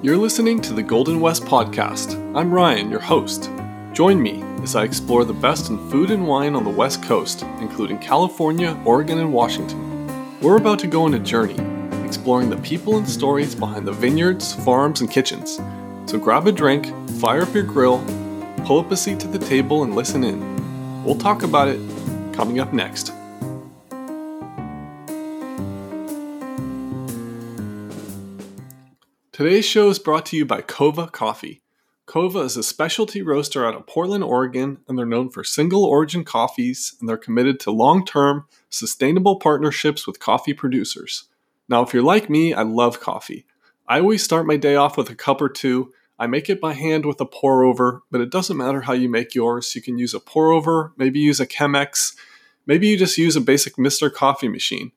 You're listening to the Golden West Podcast. I'm Ryan, your host. Join me as I explore the best in food and wine on the West Coast, including California, Oregon, and Washington. We're about to go on a journey, exploring the people and stories behind the vineyards, farms, and kitchens. So grab a drink, fire up your grill, pull up a seat to the table, and listen in. We'll talk about it coming up next. Today's show is brought to you by Coava Coffee. Coava is a specialty roaster out of Portland, Oregon, and they're known for single origin coffees, and they're committed to long term, sustainable partnerships with coffee producers. Now, if you're like me, I love coffee. I always start my day off with a cup or two. I make it by hand with a pour over, but it doesn't matter how you make yours. You can use a pour over, maybe use a Chemex, maybe you just use a basic Mr. Coffee machine.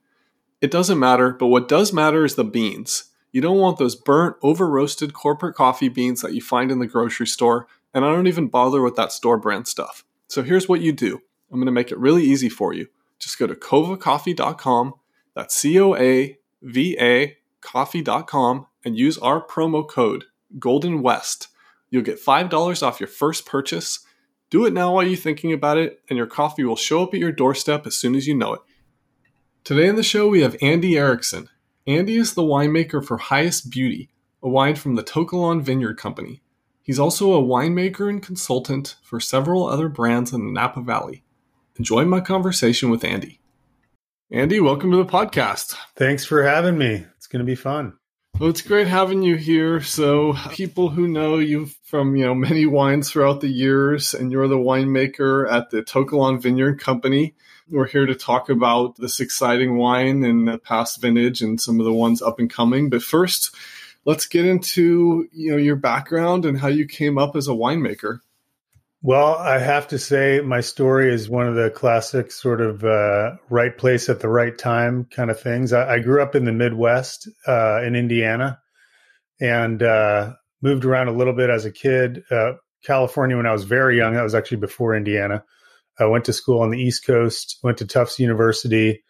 It doesn't matter, but what does matter is the beans. You don't want those burnt, over roasted corporate coffee beans that you find in the grocery store, and I don't even bother with that store brand stuff. So here's what you do I'm going to make it really easy for you. Just go to coavacoffee.com, that's C O A V A coffee.com, and use our promo code Golden West. You'll get $5 off your first purchase. Do it now while you're thinking about it, and your coffee will show up at your doorstep as soon as you know it. Today in the show, we have Andy Erickson. Andy is the winemaker for Highest Beauty, a wine from the To Kalon Vineyard Company. He's also a winemaker and consultant for several other brands in the Napa Valley. Enjoy my conversation with Andy. Andy, welcome to the podcast. Thanks for having me. It's going to be fun. Well, it's great having you here. So, people who know you from you know many wines throughout the years, and you're the winemaker at the To Kalon Vineyard Company. We're here to talk about this exciting wine and the past vintage and some of the ones up and coming. But first, let's get into you know your background and how you came up as a winemaker. Well, I have to say, my story is one of the classic sort of uh, right place at the right time kind of things. I, I grew up in the Midwest uh, in Indiana and uh, moved around a little bit as a kid. Uh, California, when I was very young, that was actually before Indiana. I went to school on the East Coast, went to Tufts University,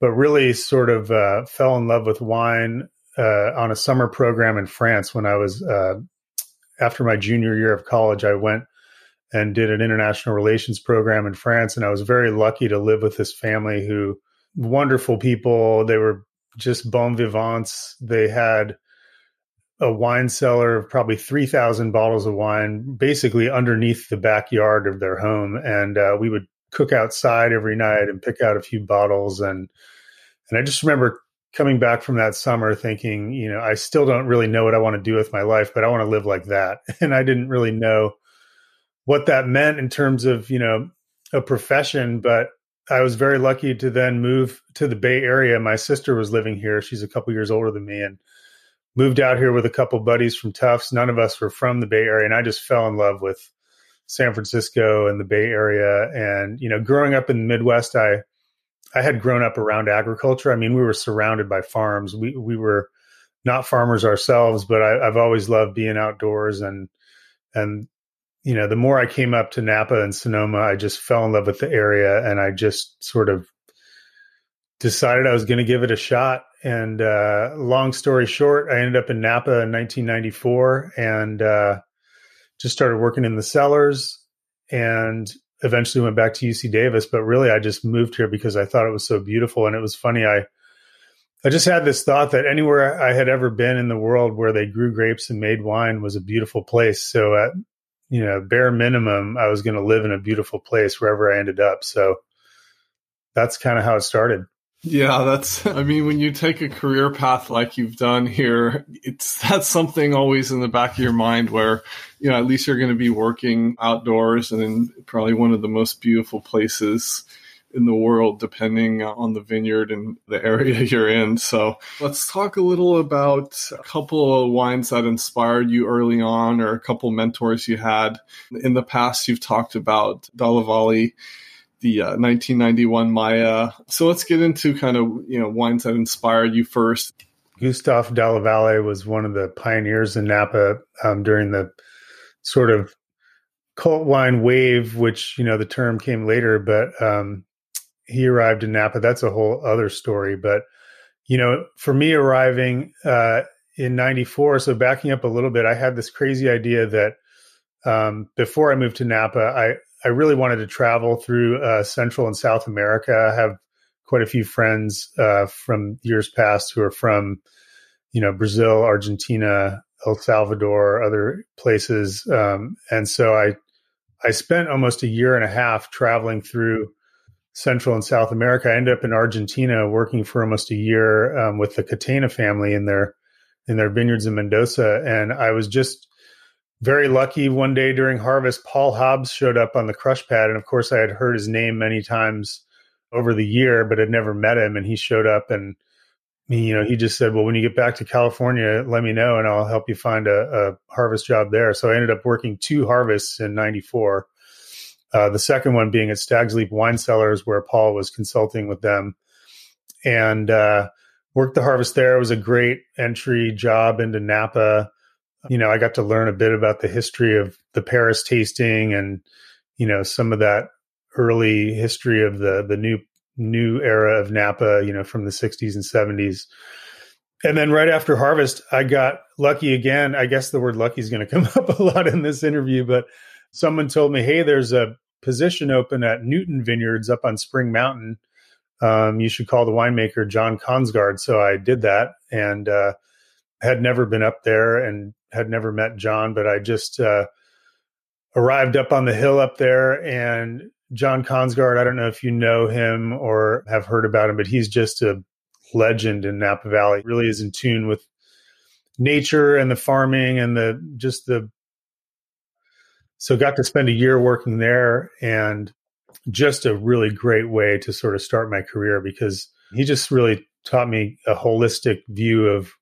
but really sort of uh, fell in love with wine uh, on a summer program in France when I was uh, after my junior year of college. I went and did an international relations program in France, and I was very lucky to live with this family who wonderful people. They were just bon vivants. They had a wine cellar of probably 3,000 bottles of wine, basically underneath the backyard of their home. And uh, we would cook outside every night and pick out a few bottles. And, and I just remember coming back from that summer thinking, you know, I still don't really know what I want to do with my life, but I want to live like that. And I didn't really know what that meant in terms of, you know, a profession, but I was very lucky to then move to the Bay Area. My sister was living here. She's a couple years older than me. And moved out here with a couple buddies from Tufts. None of us were from the Bay Area, and I just fell in love with San Francisco and the Bay Area. And you know, growing up in the Midwest, I I had grown up around agriculture. I mean, we were surrounded by farms. We we were not farmers ourselves, but I, I've always loved being outdoors and and you know, the more I came up to Napa and Sonoma, I just fell in love with the area, and I just sort of decided I was going to give it a shot and uh, long story short, I ended up in Napa in 1994 and uh, just started working in the cellars and eventually went back to UC Davis. But really, I just moved here because I thought it was so beautiful. And it was funny. I I just had this thought that anywhere I had ever been in the world where they grew grapes and made wine was a beautiful place. So at you know bare minimum, I was going to live in a beautiful place wherever I ended up. So that's kind of how it started. Yeah, that's, I mean, when you take a career path like you've done here, it's, that's something always in the back of your mind where, you know, at least you're going to be working outdoors and in probably one of the most beautiful places in the world, depending uh, on the vineyard and the area you're in. So let's talk a little about a couple of wines that inspired you early on or a couple mentors you had. In the past, you've talked about Dalla Valle the uh, 1991 Maya. So let's get into kind of you know wines that inspired you first. Gustave Dalla Valle was one of the pioneers in Napa um, during the sort of cult wine wave, which you know the term came later, but um, he arrived in Napa. That's a whole other story. But you know, for me arriving uh, in 94, so backing up a little bit, I had this crazy idea that um, before I moved to Napa, I, really wanted to travel through uh, Central and South America. I have quite a few friends uh, from years past who are from, you know, Brazil, Argentina, El Salvador, other places, um, and so I I spent almost a year and a half traveling through Central and South America. I ended up in Argentina working for almost a year um, with the Catena family in their in their vineyards in Mendoza, and I was just very lucky. One day during harvest, Paul Hobbs showed up on the crush pad, and of course, I had heard his name many times over the year, but had never met him. And he showed up, and you know, he just said, "Well, when you get back to California, let me know, and I'll help you find a, a harvest job there." So I ended up working two harvests in '94 uh, the second one being at Stag's Leap Wine Cellars, where Paul was consulting with them, and uh, worked the harvest there. It was a great entry job into Napa. You know, I got to learn a bit about the history of the Paris tasting, and you know, some of that early history of the the new new era of Napa. You know, from the '60s and '70s. And then right after harvest, I got lucky again. I guess the word lucky is going to come up a lot in this interview, but someone told me, "Hey, there's a position open at Newton Vineyards up on Spring Mountain. Um, you should call the winemaker John Kongsgaard." So I did that, and uh, had never been up there and had never met John, but I just uh, arrived up on the hill up there, and John Kongsgaard. I don't know if you know him or have heard about him, but he's just a legend in Napa Valley. Really is in tune with nature and the farming and the just the so got to spend a year working there and just a really great way to sort of start my career because he just really taught me a holistic view of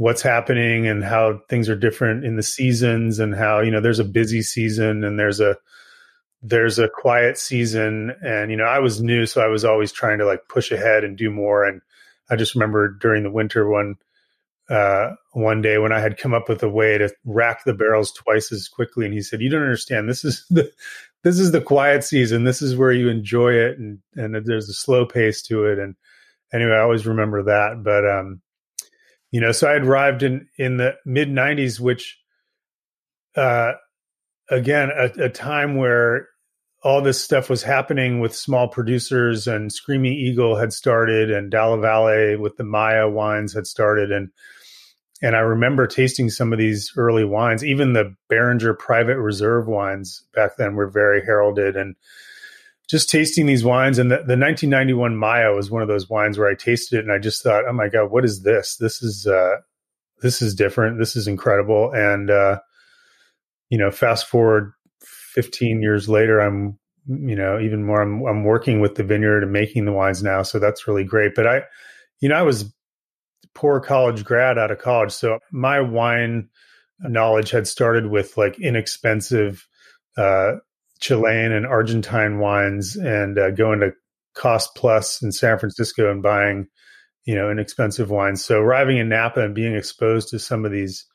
what's happening and how things are different in the seasons and how you know there's a busy season and there's a there's a quiet season and you know I was new so I was always trying to like push ahead and do more and I just remember during the winter when uh, one day when I had come up with a way to rack the barrels twice as quickly, and he said, "You don't understand. This is the this is the quiet season. This is where you enjoy it, and and there's a slow pace to it." And anyway, I always remember that. But um, you know, so I had arrived in in the mid '90s, which uh, again a, a time where all this stuff was happening with small producers and Screaming Eagle had started and Dalla Valle with the Maya wines had started. And and I remember tasting some of these early wines, even the Beringer Private Reserve wines back then were very heralded. And just tasting these wines and the, the 1991 Maya was one of those wines where I tasted it and I just thought, oh my God, what is this? This is, uh, this is different. This is incredible. And, uh, you know, fast forward 15 years later, I'm, you know, even more, I'm, I'm working with the vineyard and making the wines now. So that's really great. But I, you know, I was poor college grad out of college. So my wine knowledge had started with like inexpensive uh, Chilean and Argentine wines and uh, going to Cost Plus in San Francisco and buying, you know, inexpensive wines. So arriving in Napa and being exposed to some of these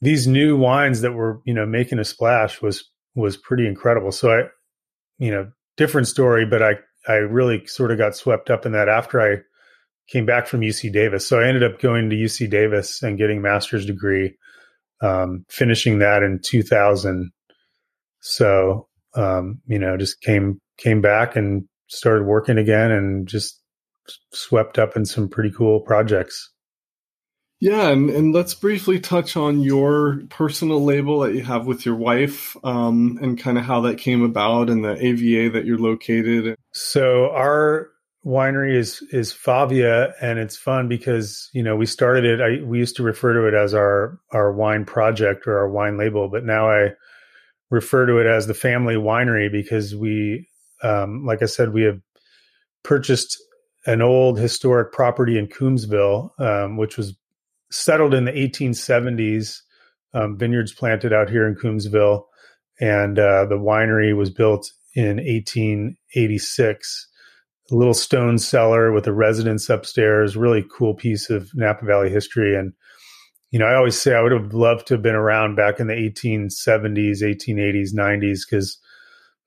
these new wines that were, you know, making a splash was was pretty incredible. So I, you know, different story, but I I really sort of got swept up in that after I came back from UC Davis. So I ended up going to UC Davis and getting a master's degree, um, finishing that in 2000. So, um, you know, just came, came back and started working again and just swept up in some pretty cool projects. Yeah, and, and let's briefly touch on your personal label that you have with your wife um, and kind of how that came about and the AVA that you're located. So, our winery is is Favia, and it's fun because you know we started it. I we used to refer to it as our our wine project or our wine label, but now I refer to it as the family winery because we, um, like I said, we have purchased an old historic property in Coombsville, um, which was settled in the 1870s. Um, vineyards planted out here in Coombsville, and uh, the winery was built in 1886 a little stone cellar with a residence upstairs. Really cool piece of Napa Valley history. And, you know, I always say I would have loved to have been around back in the 1870s, 1880s, 90s, because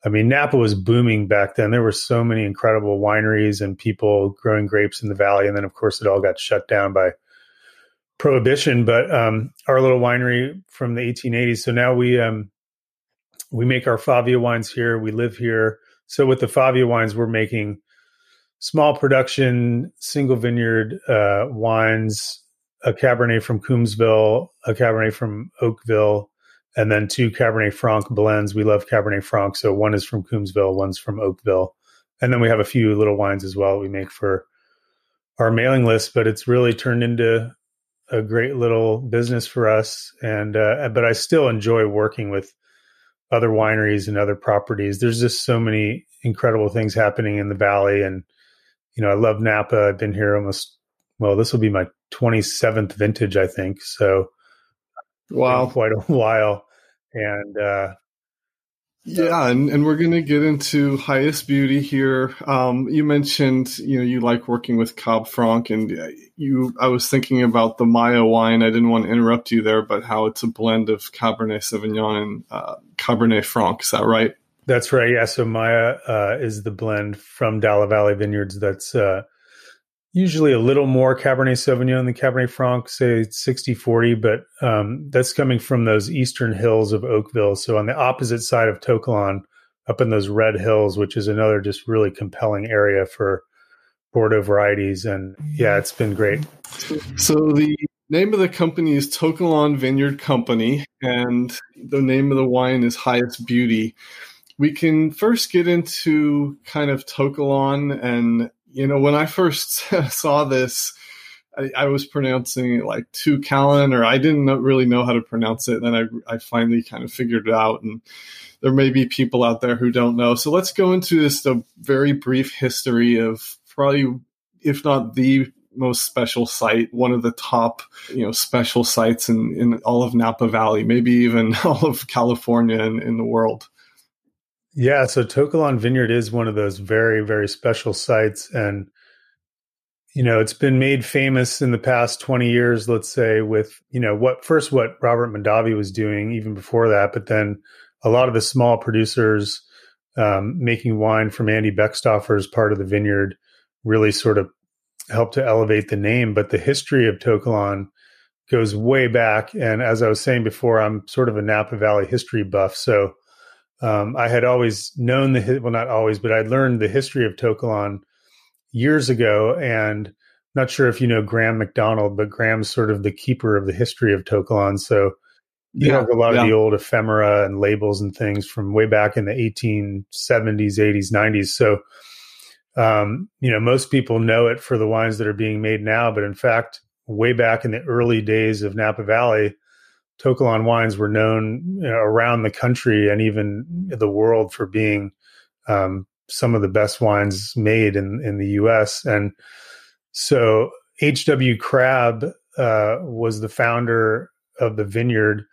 I mean, Napa was booming back then. There were so many incredible wineries and people growing grapes in the valley. And then, of course, it all got shut down by prohibition, but um, our little winery from the 1880s. So now we um, we make our Favia wines here. We live here. So with the Favia wines, we're making small production, single vineyard uh, wines, a Cabernet from Coombsville, a Cabernet from Oakville, and then two Cabernet Franc blends. We love Cabernet Franc. So one is from Coombsville, one's from Oakville. And then we have a few little wines as well we make for our mailing list, but it's really turned into a great little business for us. And, uh, but I still enjoy working with other wineries and other properties. There's just so many incredible things happening in the valley. And, you know, I love Napa. I've been here almost, well, this will be my 27th vintage, I think. So, wow, quite a while. And, uh, yeah, and, and we're going to get into highest beauty here. Um, you mentioned, you know, you like working with Cab Franc, and you. I was thinking about the Maya wine. I didn't want to interrupt you there, but how it's a blend of Cabernet Sauvignon and uh, Cabernet Franc. Is that right? That's right. Yeah. So Maya uh, is the blend from Dalla Valle Vineyards. That's uh, usually a little more Cabernet Sauvignon than Cabernet Franc, say 60 40, but um, that's coming from those eastern hills of Oakville. So on the opposite side of To Kalon, up in those red hills, which is another just really compelling area for Bordeaux varieties. And yeah, it's been great. So the name of the company is To Kalon Vineyard Company, and the name of the wine is Highest Beauty. We can first get into kind of To Kalon and you know, when I first saw this, I, I, was pronouncing it like two Callan, or I didn't really know how to pronounce it. And then I, I finally kind of figured it out. And there may be people out there who don't know. So let's go into this a very brief history of probably, if not the most special site, one of the top, you know, special sites in, in all of Napa Valley, maybe even all of California and in the world. Yeah, so To Kalon Vineyard is one of those very, very special sites. And, you know, it's been made famous in the past 20 years, let's say, with, you know, what first what Robert Mondavi was doing even before that, but then a lot of the small producers um, making wine from Andy Beckstoffer's part of the vineyard really sort of helped to elevate the name. But the history of To Kalon goes way back. And as I was saying before, I'm sort of a Napa Valley history buff. So, um, I had always known the well, not always, but I'd learned the history of To Kalon years ago, and not sure if you know Graeme MacDonald, but Graeme's sort of the keeper of the history of To Kalon. So you yeah, have a lot yeah. of the old ephemera and labels and things from way back in the 1870s, 80s, 90s. So, um, you know, most people know it for the wines that are being made now, but in fact, way back in the early days of Napa Valley, To Kalon wines were known you know, around the country and even the world for being um, some of the best wines made in, in the U.S. And so H.W. Crabb uh, was the founder of the vineyard,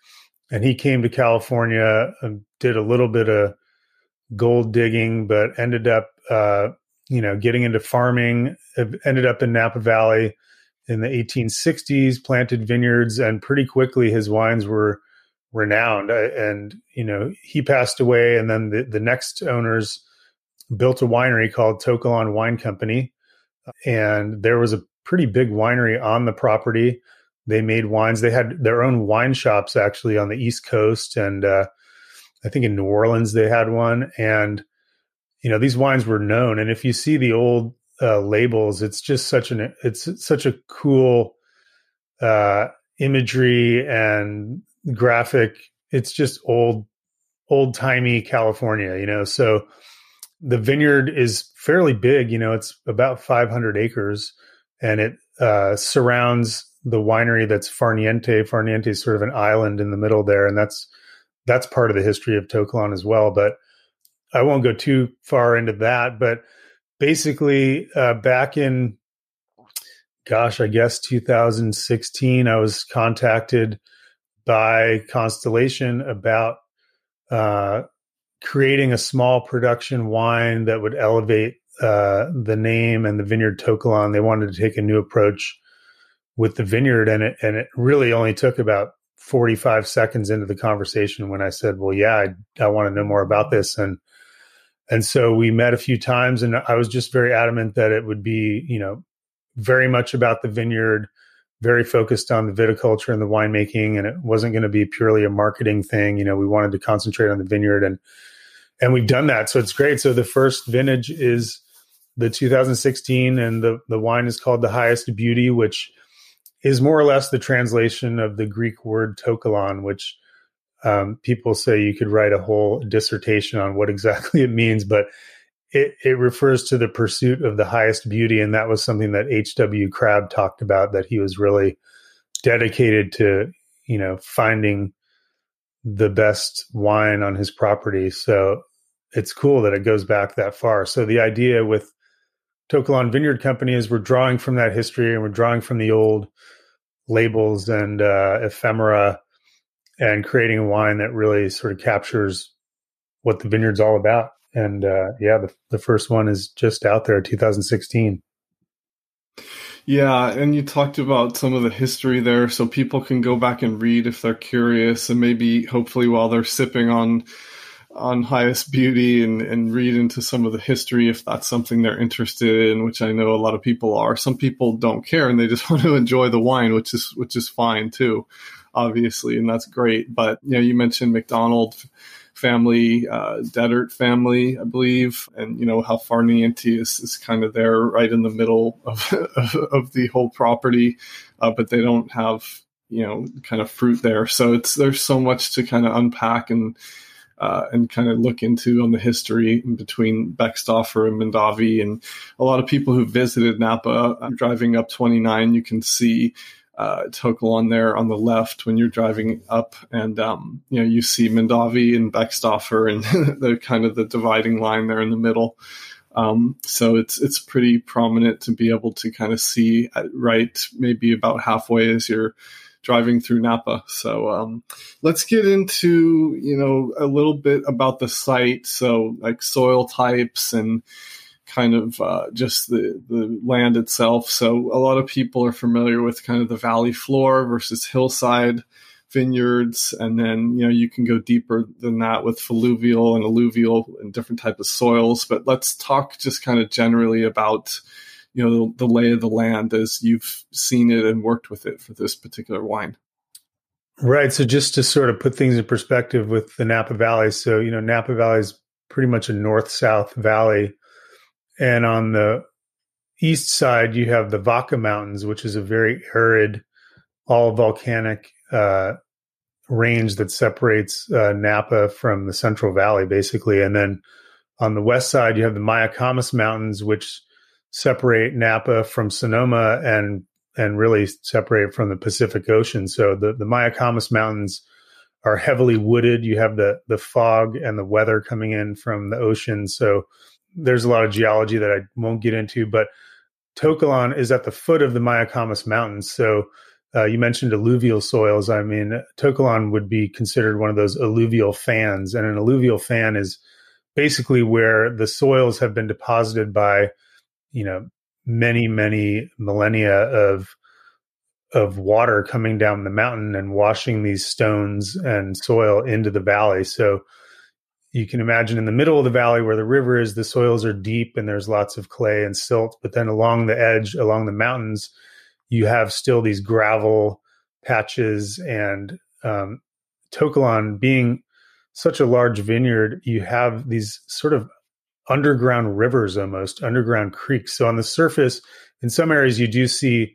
and he came to California and did a little bit of gold digging, but ended up, uh, you know, getting into farming. Ended up in Napa Valley in the 1860s, planted vineyards, and pretty quickly his wines were renowned. And you know, he passed away, and then the, the next owners built a winery called To Kalon Wine Company, and there was a pretty big winery on the property. They made wines. They had their own wine shops actually on the East Coast, and uh, I think in New Orleans they had one. And you know, these wines were known. And if you see the old uh, labels. It's just such an it's such a cool uh, imagery and graphic. It's just old old timey California, you know. So the vineyard is fairly big. You know, it's about 500 acres, and it uh, surrounds the winery that's Farniente. Farniente is sort of an island in the middle there, and that's that's part of the history of To Kalon as well. But I won't go too far into that. But basically uh, back in gosh i guess 2016 i was contacted by constellation about uh, creating a small production wine that would elevate uh, the name and the vineyard To Kalon. They wanted to take a new approach with the vineyard, and it and it really only took about 45 seconds into the conversation when I said, "Well, yeah, I, I want to know more about this." And and so we met a few times, and I was just very adamant that it would be, you know, very much about the vineyard, very focused on the viticulture and the winemaking, and it wasn't going to be purely a marketing thing. You know, we wanted to concentrate on the vineyard, and and we've done that. So it's great. So the first vintage is the 2016, and the the wine is called the Highest Beauty, which is more or less the translation of the Greek word tokalon, which um, people say you could write a whole dissertation on what exactly it means, but it, it refers to the pursuit of the highest beauty. And that was something that H.W. Crabb talked about, that he was really dedicated to, you know, finding the best wine on his property. So it's cool that it goes back that far. So the idea with To Kalon Vineyard Company is we're drawing from that history and we're drawing from the old labels and uh, ephemera and creating a wine that really sort of captures what the vineyard's all about. And uh, yeah, the, the first one is just out there, 2016. Yeah, and you talked about some of the history there, so people can go back and read if they're curious, and maybe hopefully while they're sipping on on highest beauty and, and read into some of the history if that's something they're interested in, which I know a lot of people are. Some people don't care and they just want to enjoy the wine, which is which is fine too, obviously, and that's great. But you know, you mentioned MacDonald family, uh, Detert family, I believe, and you know how Farniente is, is kind of there right in the middle of of the whole property, uh, but they don't have you know kind of fruit there. So it's there's so much to kind of unpack and uh, and kind of look into on the history between Beckstoffer and Mondavi. And a lot of people who visited Napa, uh, driving up 29, you can see uh, To Kalon there on the left when you're driving up, and um, you know you see Mondavi and Beckstoffer, and the kind of the dividing line there in the middle. Um, so it's it's pretty prominent to be able to kind of see right maybe about halfway as you're driving through Napa. So um, let's get into you know a little bit about the site. So like soil types and kind of uh, just the the land itself. So a lot of people are familiar with kind of the valley floor versus hillside vineyards and then you know you can go deeper than that with fluvial and alluvial and different type of soils but let's talk just kind of generally about you know the, the lay of the land as you've seen it and worked with it for this particular wine. Right. So just to sort of put things in perspective with the Napa Valley, so you know Napa Valley is pretty much a north-south valley, and on the east side you have the Vaca Mountains, which is a very arid, all volcanic uh, range that separates uh, Napa from the Central Valley, basically, and then on the west side you have the Mayacamas Mountains, which separate Napa from Sonoma and and really separate from the Pacific Ocean. So the the Mayacamas Mountains are heavily wooded. You have the the fog and the weather coming in from the ocean. So there's a lot of geology that I won't get into, but To Kalon is at the foot of the Mayacamas Mountains. So uh, you mentioned alluvial soils. I mean, To Kalon would be considered one of those alluvial fans, and an alluvial fan is basically where the soils have been deposited by you know many many millennia of of water coming down the mountain and washing these stones and soil into the valley so you can imagine in the middle of the valley where the river is the soils are deep and there's lots of clay and silt but then along the edge along the mountains you have still these gravel patches and um, being such a large vineyard, you have these sort of underground rivers almost underground creeks. So on the surface in some areas you do see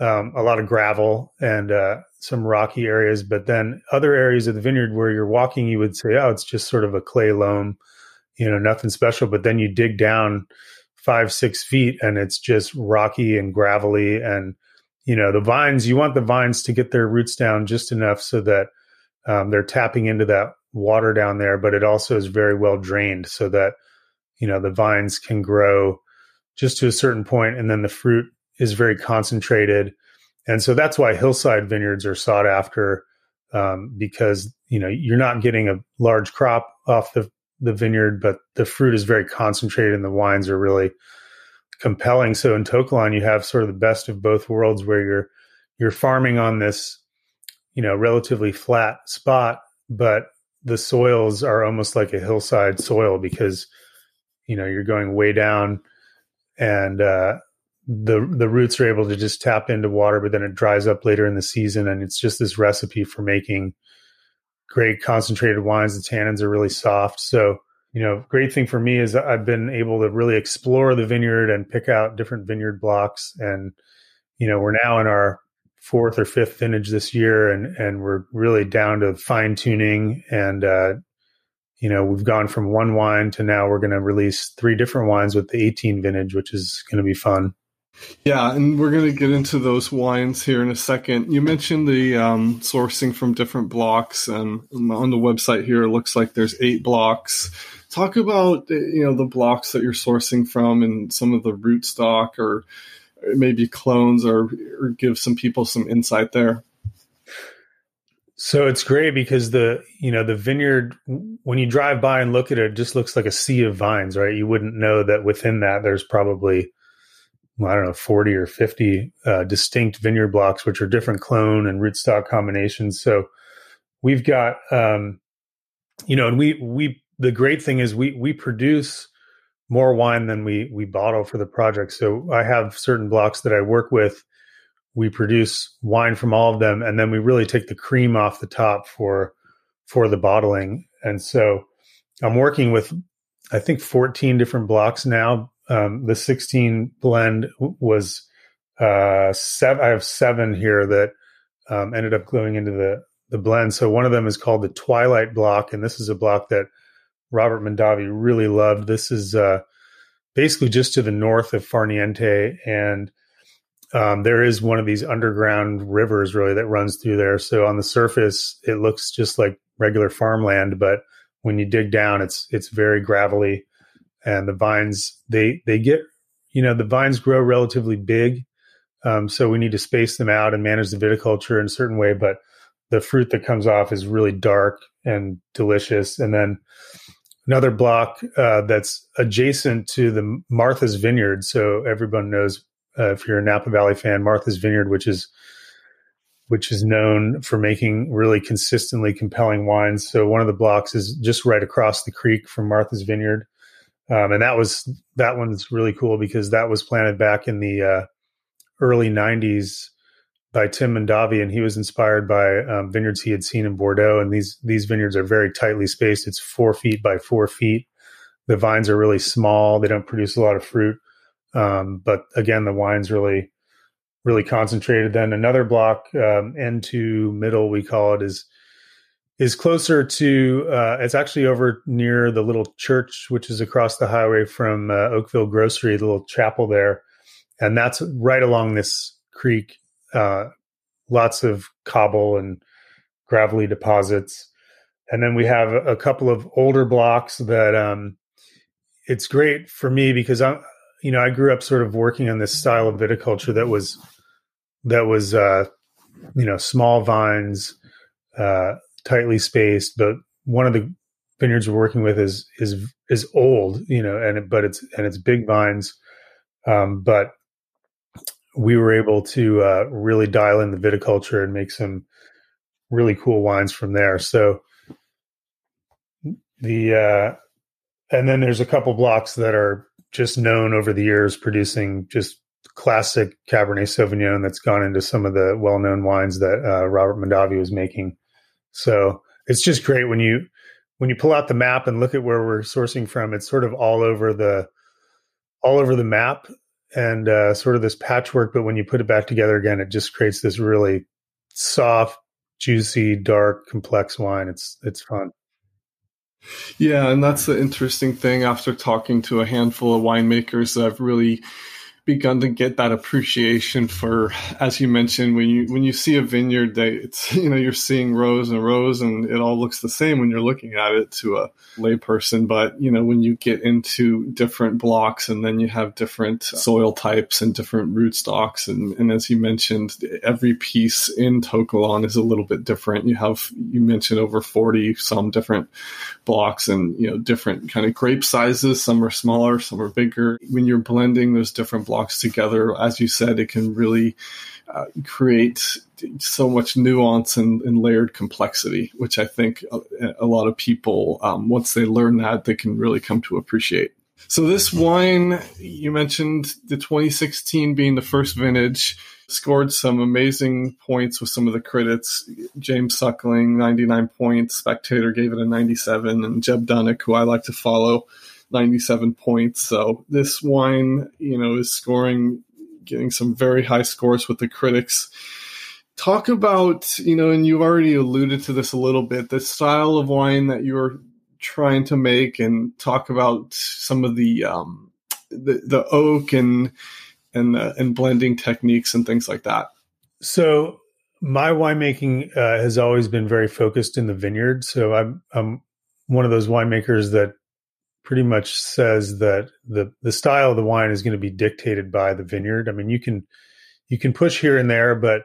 um, a lot of gravel and uh, some rocky areas but then other areas of the vineyard where you're walking you would say oh it's just sort of a clay loam you know nothing special but then you dig down five six feet and it's just rocky and gravelly and you know the vines you want the vines to get their roots down just enough so that um, they're tapping into that water down there but it also is very well drained so that you know the vines can grow just to a certain point and then the fruit is very concentrated and so that's why hillside vineyards are sought after um, because you know you're not getting a large crop off the the vineyard but the fruit is very concentrated and the wines are really compelling. So in To Kalon you have sort of the best of both worlds where you're you're farming on this you know relatively flat spot but the soils are almost like a hillside soil because you know you're going way down and uh, the the roots are able to just tap into water, but then it dries up later in the season, and it's just this recipe for making great concentrated wines. The tannins are really soft, so you know, great thing for me is I've been able to really explore the vineyard and pick out different vineyard blocks, and you know, we're now in our fourth or fifth vintage this year, and and we're really down to fine tuning and uh, you know, we've gone from one wine to now we're going to release three different wines with the 18 vintage, which is going to be fun. Yeah, and we're going to get into those wines here in a second. You mentioned the um, sourcing from different blocks, and on the website here, it looks like there's eight blocks. Talk about you know the blocks that you're sourcing from, and some of the rootstock, or maybe clones, or, or give some people some insight there. So it's great because the you know the vineyard when you drive by and look at it, it just looks like a sea of vines, right? You wouldn't know that within that there's probably I don't know forty or fifty uh, distinct vineyard blocks, which are different clone and rootstock combinations. So we've got um, you know, and we we the great thing is we we produce more wine than we we bottle for the project. So I have certain blocks that I work with we produce wine from all of them and then we really take the cream off the top for for the bottling and so i'm working with i think 14 different blocks now um, the 16 blend was uh seven i have seven here that um, ended up going into the the blend. So one of them is called the twilight block and this is a block that robert mondavi really loved. This is uh basically just to the north of farniente and um, there is one of these underground rivers really that runs through there. So on the surface, it looks just like regular farmland, but when you dig down, it's it's very gravelly, and the vines they they get you know the vines grow relatively big, um, so we need to space them out and manage the viticulture in a certain way. But the fruit that comes off is really dark and delicious, and then another block uh, that's adjacent to the Martha's Vineyard. So everyone knows uh, if you're a Napa Valley fan, Martha's Vineyard, which is which is known for making really consistently compelling wines. So one of the blocks is just right across the creek from Martha's Vineyard, um, and that was that one's really cool because that was planted back in the uh, early '90s by Tim Mondavi, and he was inspired by um, vineyards he had seen in Bordeaux. And these these vineyards are very tightly spaced. It's four feet by four feet. The vines are really small. They don't produce a lot of fruit. Um, but again, the wine's really, really concentrated. Then another block, um, N2 middle, we call it, is is closer to. Uh, it's actually over near the little church, which is across the highway from uh, Oakville Grocery, the little chapel there, and that's right along this creek. Uh, lots of cobble and gravelly deposits, and then we have a, couple of older blocks that. Um, it's great for me because I'm you know, I grew up sort of working on this style of viticulture that was that was uh, you know small vines, uh, tightly spaced. But one of the vineyards we're working with is is is old, you know, and it, but it's and it's big vines, um, but we were able to uh, really dial in the viticulture and make some really cool wines from there. So the uh, and then there's a couple blocks that are just known over the years producing just classic Cabernet Sauvignon that's gone into some of the well-known wines that uh, Robert Mondavi was making. So it's just great when you when you pull out the map and look at where we're sourcing from. It's sort of all over the all over the map and uh, sort of this patchwork. But when you put it back together again, it just creates this really soft, juicy, dark, complex wine. It's it's fun. Yeah, and that's the interesting thing after talking to a handful of winemakers that I've really begun to get that appreciation for as you mentioned when you when you see a vineyard that it's you know you're seeing rows and rows and it all looks the same when you're looking at it to a layperson. But you know when you get into different blocks and then you have different soil types and different rootstocks and, and as you mentioned every piece in tokalon is a little bit different. You have you mentioned over 40 some different blocks and you know different kind of grape sizes. Some are smaller some are bigger. When you're blending those different blocks together, as you said, it can really uh, create so much nuance and, and, layered complexity, which I think a, a lot of people, um, once they learn that, they can really come to appreciate. So this wine, you mentioned the 2016 being the first vintage, scored some amazing points with some of the critics. James Suckling, 99 points. Spectator gave it a 97, and Jeb Dunnuck, who I like to follow, 97 points. So this wine, you know, is scoring, getting some very high scores with the critics. Talk about, you know, and you've already alluded to this a little bit, the style of wine that you're trying to make and talk about some of the um, the, the oak and and uh, and blending techniques and things like that. So my winemaking uh, has always been very focused in the vineyard. So I'm I'm one of those winemakers that pretty much says that the the style of the wine is going to be dictated by the vineyard. I mean, you can you can push here and there, but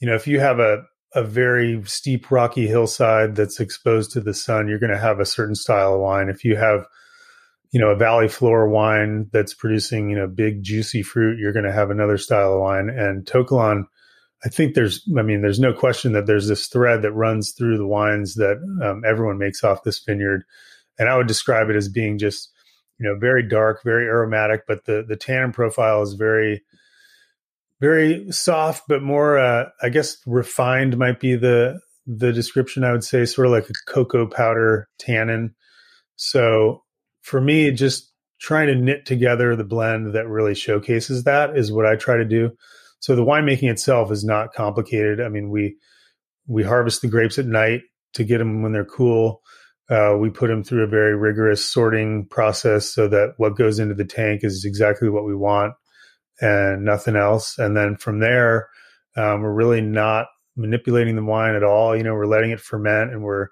you know, if you have a a very steep rocky hillside that's exposed to the sun, you're going to have a certain style of wine. If you have, you know, a valley floor wine that's producing, you know, big juicy fruit, you're going to have another style of wine. And tokalon I think there's, I mean, there's no question that there's this thread that runs through the wines that um, everyone makes off this vineyard. And I would describe it as being just, you know, very dark, very aromatic, but the the tannin profile is very very soft, but more, uh, I guess, refined might be the the description. I would say, sort of like a cocoa powder tannin. So for me, just trying to knit together the blend that really showcases that is what I try to do. So the winemaking itself is not complicated. I mean, we we harvest the grapes at night to get them when they're cool. Uh, we put them through a very rigorous sorting process so that what goes into the tank is exactly what we want and nothing else. And then from there, um, we're really not manipulating the wine at all. You know, we're letting it ferment and we're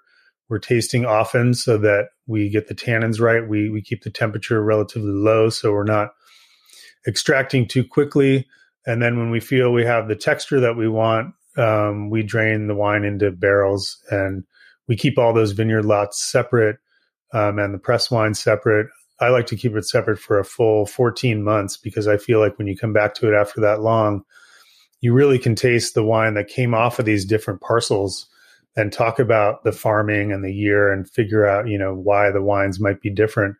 we're tasting often so that we get the tannins right. We we keep the temperature relatively low so we're not extracting too quickly. And then when we feel we have the texture that we want, um, we drain the wine into barrels and we keep all those vineyard lots separate um, and the press wine separate. I like to keep it separate for a full 14 months because I feel like when you come back to it after that long, you really can taste the wine that came off of these different parcels and talk about the farming and the year and figure out, you know, why the wines might be different.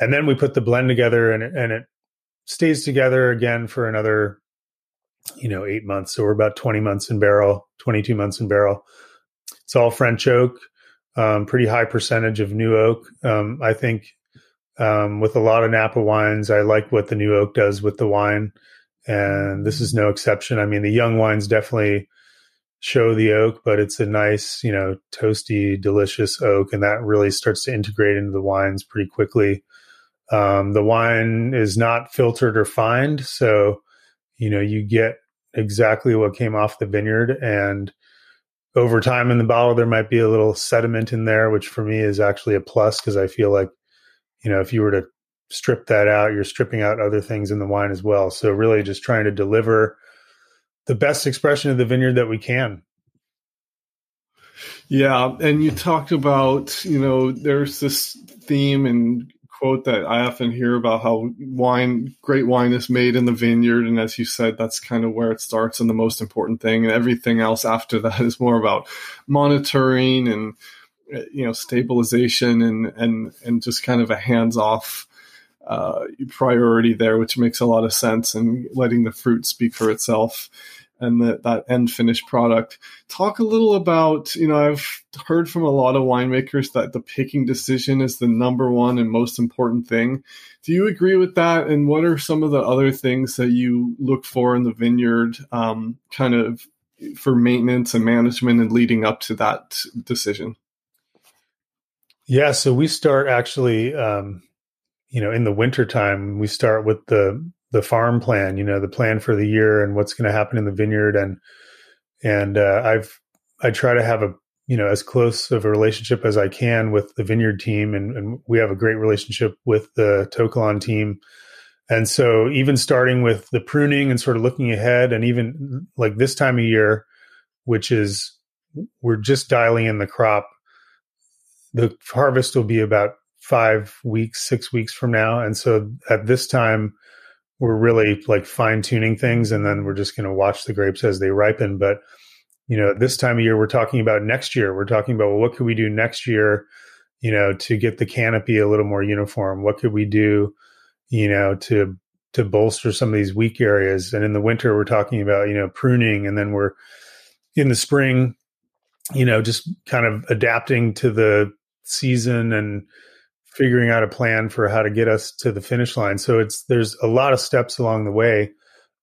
And then we put the blend together and it, and it stays together again for another, you know, eight months. So we're about 20 months in barrel, 22 months in barrel. It's all French oak, um, pretty high percentage of new oak. Um, I think um, with a lot of Napa wines, I like what the new oak does with the wine, and this is no exception. I mean, the young wines definitely show the oak, but it's a nice, you know, toasty, delicious oak, and that really starts to integrate into the wines pretty quickly. Um, the wine is not filtered or fined, so you know you get exactly what came off the vineyard, and over time in the bottle there might be a little sediment in there, which for me is actually a plus because I feel like you know, if you were to strip that out, you're stripping out other things in the wine as well. So really just trying to deliver the best expression of the vineyard that we can. Yeah, and you talked about, you know, there's this theme and quote that I often hear about how wine, great wine is made in the vineyard. And as you said, that's kind of where it starts and the most important thing. And everything else after that is more about monitoring and you know stabilization and and and just kind of a hands off uh, priority there, which makes a lot of sense, and letting the fruit speak for itself and the, that end finished product. Talk a little about, you know, I've heard from a lot of winemakers that the picking decision is the number one and most important thing. Do you agree with that? And what are some of the other things that you look for in the vineyard, um, kind of for maintenance and management and leading up to that decision? Yeah, so we start actually, um, you know, in the wintertime, we start with the the farm plan, you know, the plan for the year and what's going to happen in the vineyard, and and uh, I've I try to have a you know as close of a relationship as I can with the vineyard team, and, and we have a great relationship with the To Kalon team. And so, even starting with the pruning and sort of looking ahead, and even like this time of year, which is we're just dialing in the crop the harvest will be about five weeks, six weeks from now. And so at this time, we're really like fine tuning things and then we're just going to watch the grapes as they ripen. But, you know, this time of year, we're talking about next year. We're talking about, well, what could we do next year? you know, to get the canopy a little more uniform? What could we do, you know, to to bolster some of these weak areas? And in the winter, we're talking about you know pruning, and then we're in the spring, you know, just kind of adapting to the season and figuring out a plan for how to get us to the finish line. So it's there's a lot of steps along the way,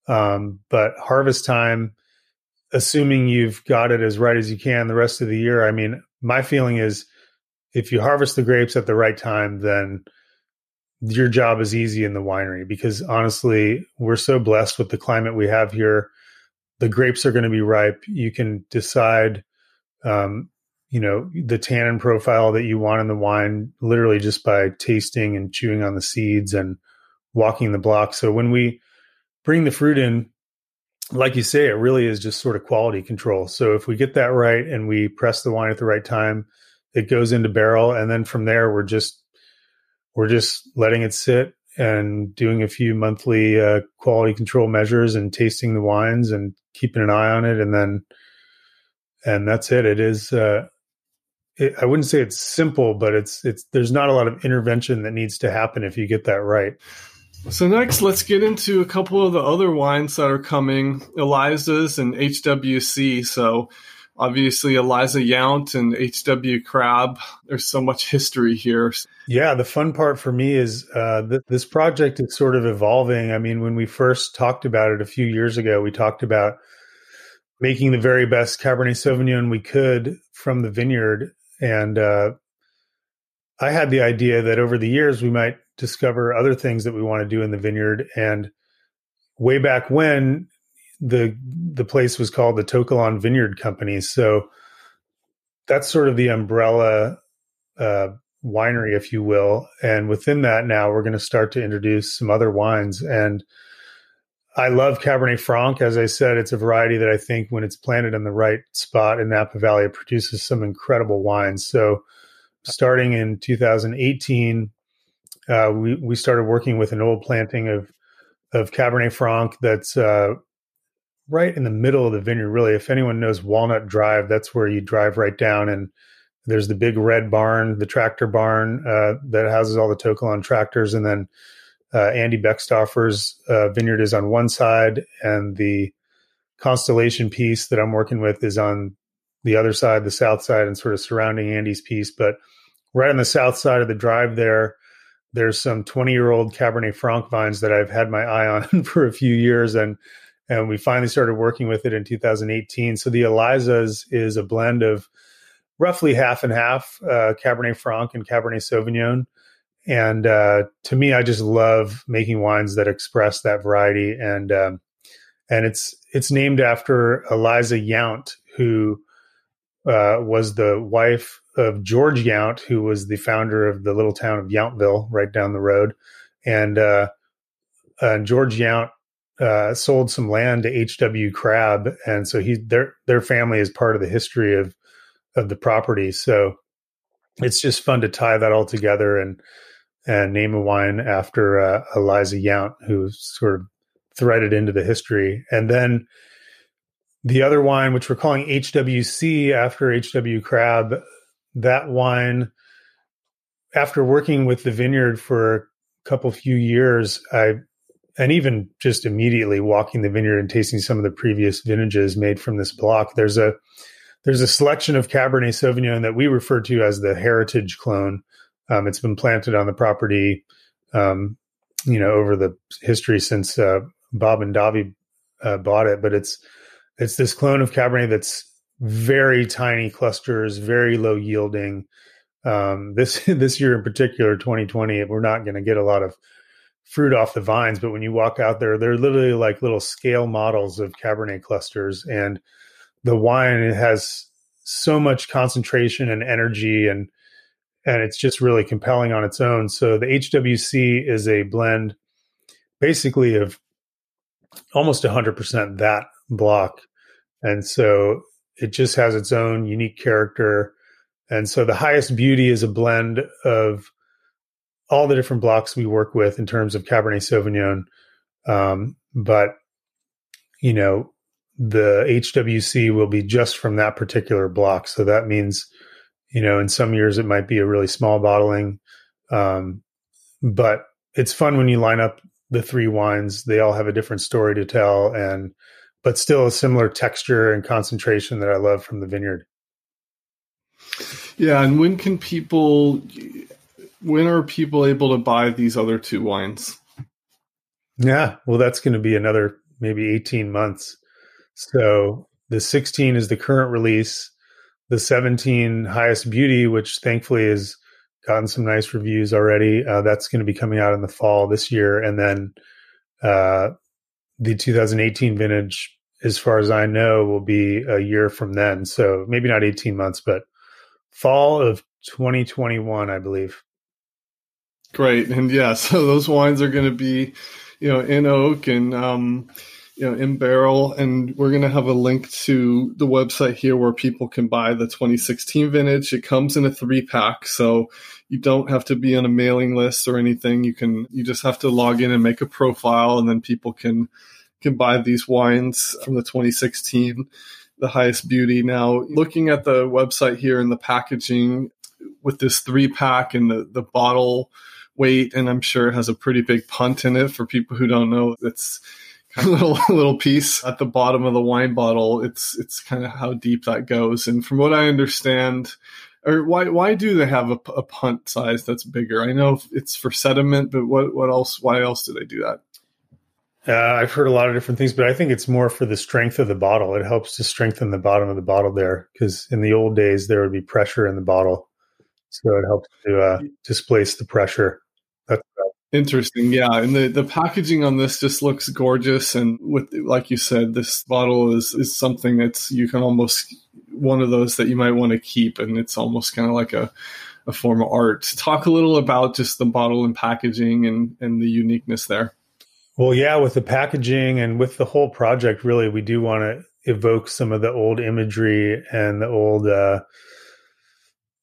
um, but harvest time, assuming you've got it as right as you can the rest of the year. I mean, my feeling is if you harvest the grapes at the right time, then your job is easy in the winery because honestly, we're so blessed with the climate we have here. The grapes are going to be ripe. You can decide um, you know the tannin profile that you want in the wine literally just by tasting and chewing on the seeds and walking the block. So when we bring the fruit in like you say it really is just sort of quality control. So if we get that right and we press the wine at the right time it goes into barrel. And then from there we're just we're just letting it sit and doing a few monthly uh, quality control measures and tasting the wines and keeping an eye on it. And then and that's it. It is uh, it, I wouldn't say it's simple, but it's it's there's not a lot of intervention that needs to happen if you get that right. So next, let's get into a couple of the other wines that are coming, Eliza's and HWC. So obviously Eliza Yount and HW Crabb. There's so much history here. Yeah, the fun part for me is uh, th- this project is sort of evolving. I mean, when we first talked about it a few years ago, we talked about making the very best Cabernet Sauvignon we could from the vineyard and uh, I had the idea that over the years we might discover other things that we want to do in the vineyard. And way back when the the place was called the To Kalon Vineyard Company, so that's sort of the umbrella uh, winery, if you will. And within that, now we're going to start to introduce some other wines and I love Cabernet Franc. As I said, it's a variety that I think when it's planted in the right spot in Napa Valley, it produces some incredible wines. So, starting in 2018, uh, we we started working with an old planting of of Cabernet Franc that's uh, right in the middle of the vineyard. Really, if anyone knows Walnut Drive, that's where you drive right down, and there's the big red barn, the tractor barn uh, that houses all the To Kalon tractors, and then uh, Andy Beckstoffer's uh, vineyard is on one side, and the Constellation piece that I'm working with is on the other side, the south side, and sort of surrounding Andy's piece. But right on the south side of the drive there, there's some 20 year old Cabernet Franc vines that I've had my eye on for a few years, and and we finally started working with it in 2018. So the Eliza's is a blend of roughly half and half uh, Cabernet Franc and Cabernet Sauvignon. And uh, to me, I just love making wines that express that variety. And um, and it's it's named after Eliza Yount, who uh, was the wife of George Yount, who was the founder of the little town of Yountville, right down the road. And uh, George Yount uh, sold some land to H.W. Crabb, and so he their their family is part of the history of of the property. So it's just fun to tie that all together and and name a wine after uh, Eliza Yount, who sort of threaded into the history. And then the other wine, which we're calling HWC after HW Crabb, that wine, after working with the vineyard for a couple few years, I and even just immediately walking the vineyard and tasting some of the previous vintages made from this block, there's a there's a selection of Cabernet Sauvignon that we refer to as the heritage clone um, it's been planted on the property, um, you know, over the history since uh, Bob Mondavi uh, bought it. But it's it's this clone of Cabernet that's very tiny clusters, very low yielding. Um, this this year in particular, 2020, we're not going to get a lot of fruit off the vines, but when you walk out there, they're literally like little scale models of Cabernet clusters, and the wine has so much concentration and energy and and it's just really compelling on its own. So the HWC is a blend basically of almost 100% that block. And so it just has its own unique character. And so the highest beauty is a blend of all the different blocks we work with in terms of Cabernet Sauvignon. Um, but, you know, the HWC will be just from that particular block. So that means You know, in some years it might be a really small bottling, um, but it's fun when you line up the three wines. They all have a different story to tell, and but still a similar texture and concentration that I love from the vineyard. Yeah, and when can people? When are people able to buy these other two wines? Yeah, well, that's going to be another maybe 18 months. So the 16 is the current release. The 17 highest beauty, which thankfully has gotten some nice reviews already. Uh, that's going to be coming out in the fall this year. And then uh, the 2018 vintage, as far as I know, will be a year from then. So maybe not 18 months, but fall of 2021, I believe. Great. And yeah, so those wines are going to be, you know, in oak and, um, you know, in barrel. And we're going to have a link to the website here where people can buy the 2016 vintage. It comes in a three pack. So you don't have to be on a mailing list or anything. You can, you just have to log in and make a profile and then people can, can buy these wines from the 2016 the highest beauty. Now, looking at the website here and the packaging with this three pack and the, the bottle weight, and I'm sure it has a pretty big punt in it for people who don't know. It's little, little piece at the bottom of the wine bottle. It's it's kind of how deep that goes. And from what I understand, or why why do they have a, a punt size that's bigger? I know it's for sediment, but what what else? Why else do they do that? Uh, I've heard a lot of different things, but I think it's more for the strength of the bottle. It helps to strengthen the bottom of the bottle there because in the old days there would be pressure in the bottle, so it helps to uh, displace the pressure. That's interesting. Yeah, and the the packaging on this just looks gorgeous, and with like you said, this bottle is is something that's you can almost one of those that you might want to keep, and it's almost kind of like a a form of art. Talk a little about just the bottle and packaging and and the uniqueness there. Well, yeah, with the packaging and with the whole project, really, we do want to evoke some of the old imagery and the old uh,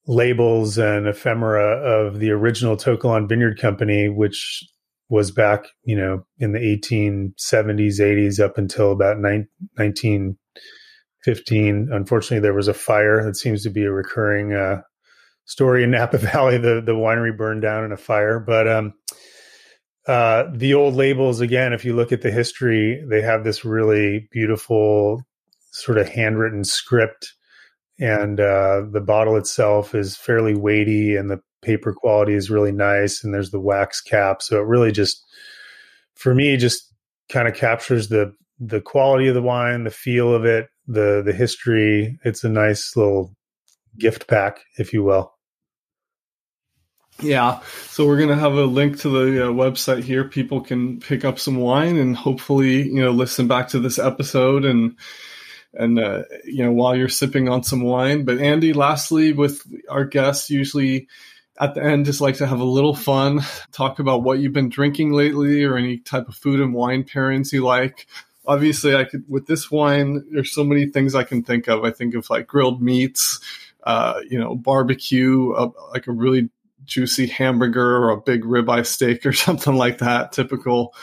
labels and ephemera of the original To Kalon Vineyard Company, which was back, you know, in the 1870s, 80s, up until about 1915. Unfortunately, there was a fire that seems to be a recurring uh, story in Napa Valley. The the winery burned down in a fire, but um, uh, the old labels, again, if you look at the history, they have this really beautiful sort of handwritten script. And uh, the bottle itself is fairly weighty, and the paper quality is really nice. And there's the wax cap. So it really just, for me, just kind of captures the the quality of the wine, the feel of it, the the history. It's a nice little gift pack, if you will. Yeah, so we're gonna have a link to the uh, website here. People can pick up some wine and hopefully, you know, listen back to this episode and and uh, you know while you're sipping on some wine. But Andy, lastly, with our guests, usually at the end, just like to have a little fun, talk about what you've been drinking lately or any type of food and wine pairings you like. Obviously, I could with this wine. There's so many things I can think of. I think of like grilled meats, uh, you know, barbecue, uh, like a really juicy hamburger or a big ribeye steak or something like that. Typical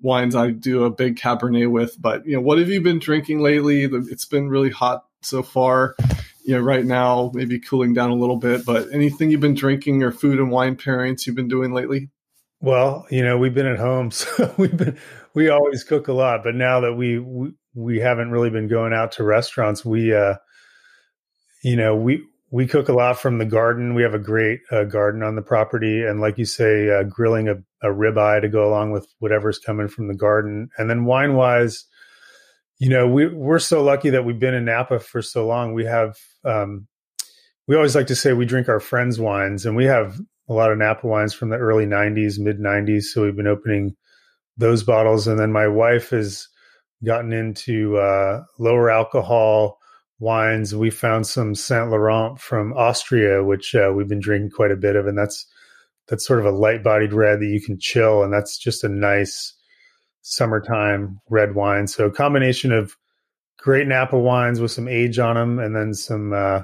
wines I do a big Cabernet with. But you know, what have you been drinking lately? It's been really hot so far. You know, right now maybe cooling down a little bit. But anything you've been drinking or food and wine pairings you've been doing lately? Well, you know, we've been at home, so we've been we always cook a lot. But now that we we, we haven't really been going out to restaurants, we uh, you know, we we cook a lot from the garden. We have a great uh, garden on the property, and like you say, uh, grilling a, a ribeye to go along with whatever's coming from the garden. And then wine wise, you know, we we're so lucky that we've been in Napa for so long. We have, um, we always like to say we drink our friends' wines, and we have a lot of Napa wines from the early '90s, mid '90s. So we've been opening those bottles, and then my wife has gotten into uh, lower alcohol wines. We found some Saint Laurent from Austria, which uh, we've been drinking quite a bit of, and that's that's sort of a light bodied red that you can chill, and that's just a nice summertime red wine. So a combination of great Napa wines with some age on them, and then some uh,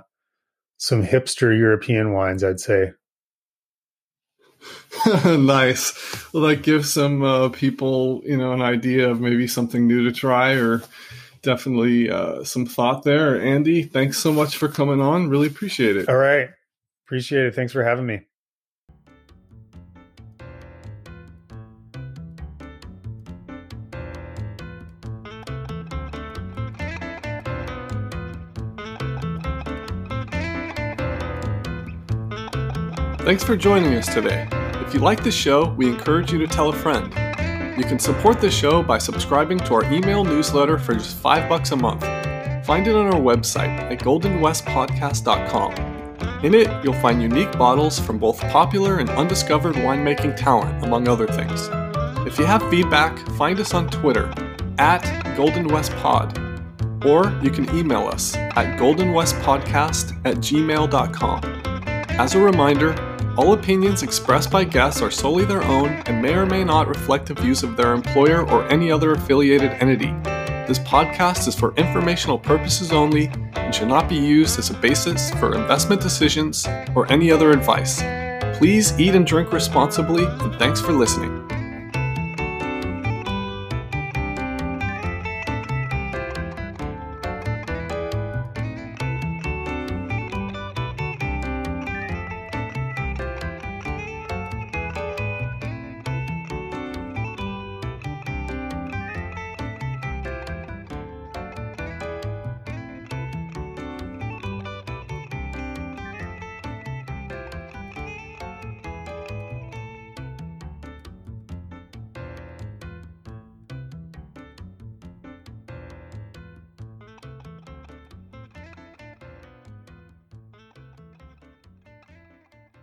some hipster European wines, I'd say. nice. Well, that gives some uh, people, you know, an idea of maybe something new to try or definitely uh, some thought there. Andy, thanks so much for coming on. Really appreciate it. All right. Appreciate it. Thanks for having me. Thanks for joining us today. If you like the show, we encourage you to tell a friend. You can support the show by subscribing to our email newsletter for just 5 bucks a month. Find it on our website at goldenwestpodcast.com. In it, you'll find unique bottles from both popular and undiscovered winemaking talent, among other things. If you have feedback, find us on Twitter at goldenwestpod, or you can email us at goldenwestpodcast at gmail.com. As a reminder, all opinions expressed by guests are solely their own and may or may not reflect the views of their employer or any other affiliated entity. This podcast is for informational purposes only and should not be used as a basis for investment decisions or any other advice. Please eat and drink responsibly, and thanks for listening.